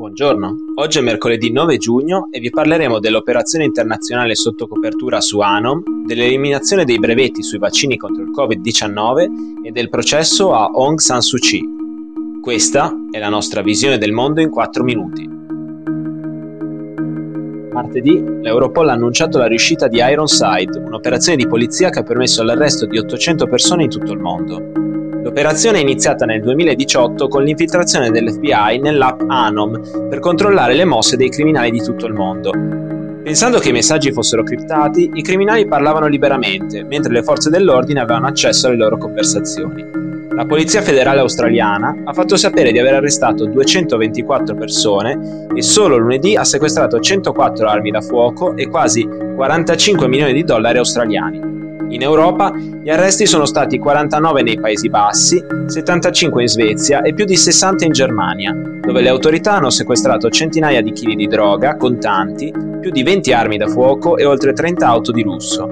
Buongiorno, oggi è mercoledì 9 giugno e vi parleremo dell'operazione internazionale sotto copertura su Anom, dell'eliminazione dei brevetti sui vaccini contro il Covid-19 e del processo a Aung San Suu Kyi. Questa è la nostra visione del mondo in 4 minuti. Martedì l'Europol ha annunciato la riuscita di Ironside, un'operazione di polizia che ha permesso l'arresto di 800 persone in tutto il mondo. L'operazione è iniziata nel 2018 con l'infiltrazione dell'FBI nell'app Anom per controllare le mosse dei criminali di tutto il mondo. Pensando che i messaggi fossero criptati, i criminali parlavano liberamente, mentre le forze dell'ordine avevano accesso alle loro conversazioni. La Polizia federale australiana ha fatto sapere di aver arrestato 224 persone e solo lunedì ha sequestrato 104 armi da fuoco e quasi 45 milioni di dollari australiani. In Europa gli arresti sono stati 49 nei Paesi Bassi, 75 in Svezia e più di 60 in Germania, dove le autorità hanno sequestrato centinaia di chili di droga, contanti, più di 20 armi da fuoco e oltre 30 auto di lusso.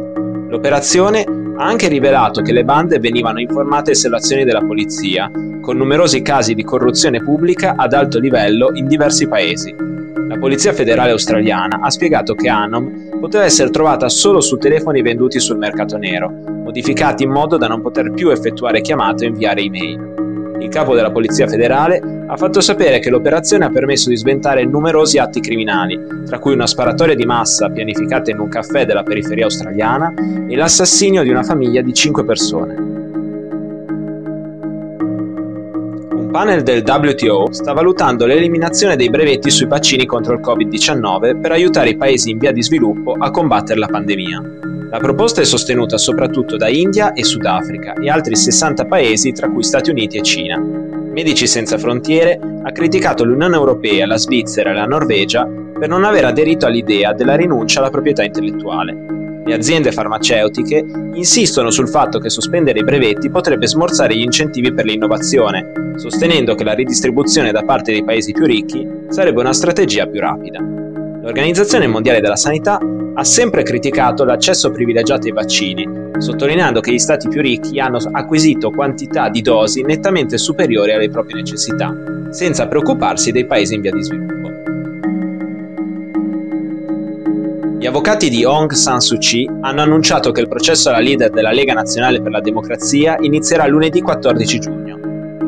L'operazione ha anche rivelato che le bande venivano informate sulle azioni della polizia, con numerosi casi di corruzione pubblica ad alto livello in diversi paesi. La Polizia federale australiana ha spiegato che Anom poteva essere trovata solo su telefoni venduti sul mercato nero, modificati in modo da non poter più effettuare chiamate o inviare email. Il capo della Polizia federale ha fatto sapere che l'operazione ha permesso di sventare numerosi atti criminali, tra cui una sparatoria di massa pianificata in un caffè della periferia australiana e l'assassinio di una famiglia di 5 persone. Un panel del WTO sta valutando l'eliminazione dei brevetti sui vaccini contro il Covid-19 per aiutare i paesi in via di sviluppo a combattere la pandemia. La proposta è sostenuta soprattutto da India e Sudafrica e altri 60 paesi tra cui Stati Uniti e Cina. Medici Senza Frontiere ha criticato l'Unione Europea, la Svizzera e la Norvegia per non aver aderito all'idea della rinuncia alla proprietà intellettuale le aziende farmaceutiche insistono sul fatto che sospendere i brevetti potrebbe smorzare gli incentivi per l'innovazione, sostenendo che la ridistribuzione da parte dei paesi più ricchi sarebbe una strategia più rapida. L'Organizzazione Mondiale della Sanità ha sempre criticato l'accesso privilegiato ai vaccini, sottolineando che gli stati più ricchi hanno acquisito quantità di dosi nettamente superiori alle proprie necessità, senza preoccuparsi dei paesi in via di sviluppo. Gli avvocati di Aung San Suu Kyi hanno annunciato che il processo alla leader della Lega Nazionale per la Democrazia inizierà lunedì 14 giugno.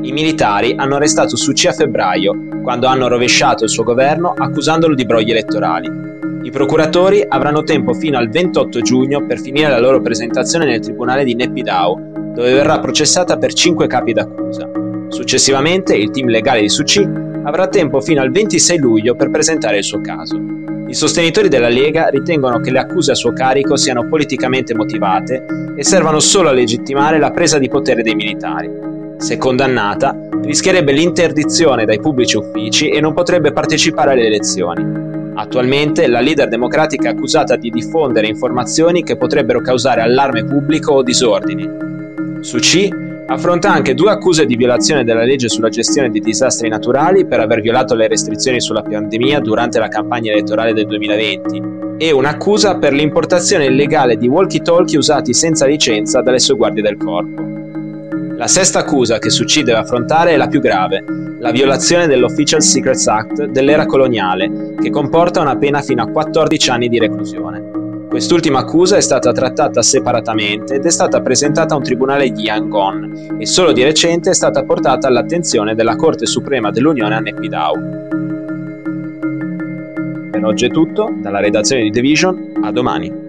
I militari hanno arrestato Suu Kyi a febbraio, quando hanno rovesciato il suo governo accusandolo di brogli elettorali. I procuratori avranno tempo fino al 28 giugno per finire la loro presentazione nel tribunale di Naypyidaw, dove verrà processata per 5 capi d'accusa. Successivamente il team legale di Suu Kyi avrà tempo fino al 26 luglio per presentare il suo caso. I sostenitori della Lega ritengono che le accuse a suo carico siano politicamente motivate e servano solo a legittimare la presa di potere dei militari. Se condannata, rischierebbe l'interdizione dai pubblici uffici e non potrebbe partecipare alle elezioni. Attualmente la leader democratica è accusata di diffondere informazioni che potrebbero causare allarme pubblico o disordini. Su C affronta anche due accuse di violazione della legge sulla gestione di disastri naturali per aver violato le restrizioni sulla pandemia durante la campagna elettorale del 2020 e un'accusa per l'importazione illegale di walkie-talkie usati senza licenza dalle sue guardie del corpo. La sesta accusa che Succi deve affrontare è la più grave, la violazione dell'Official Secrets Act dell'era coloniale, che comporta una pena fino a 14 anni di reclusione. Quest'ultima accusa è stata trattata separatamente ed è stata presentata a un tribunale di Yangon e solo di recente è stata portata all'attenzione della Corte Suprema dell'Unione a Naypyidaw. Per oggi è tutto, dalla redazione di The Vision, a domani.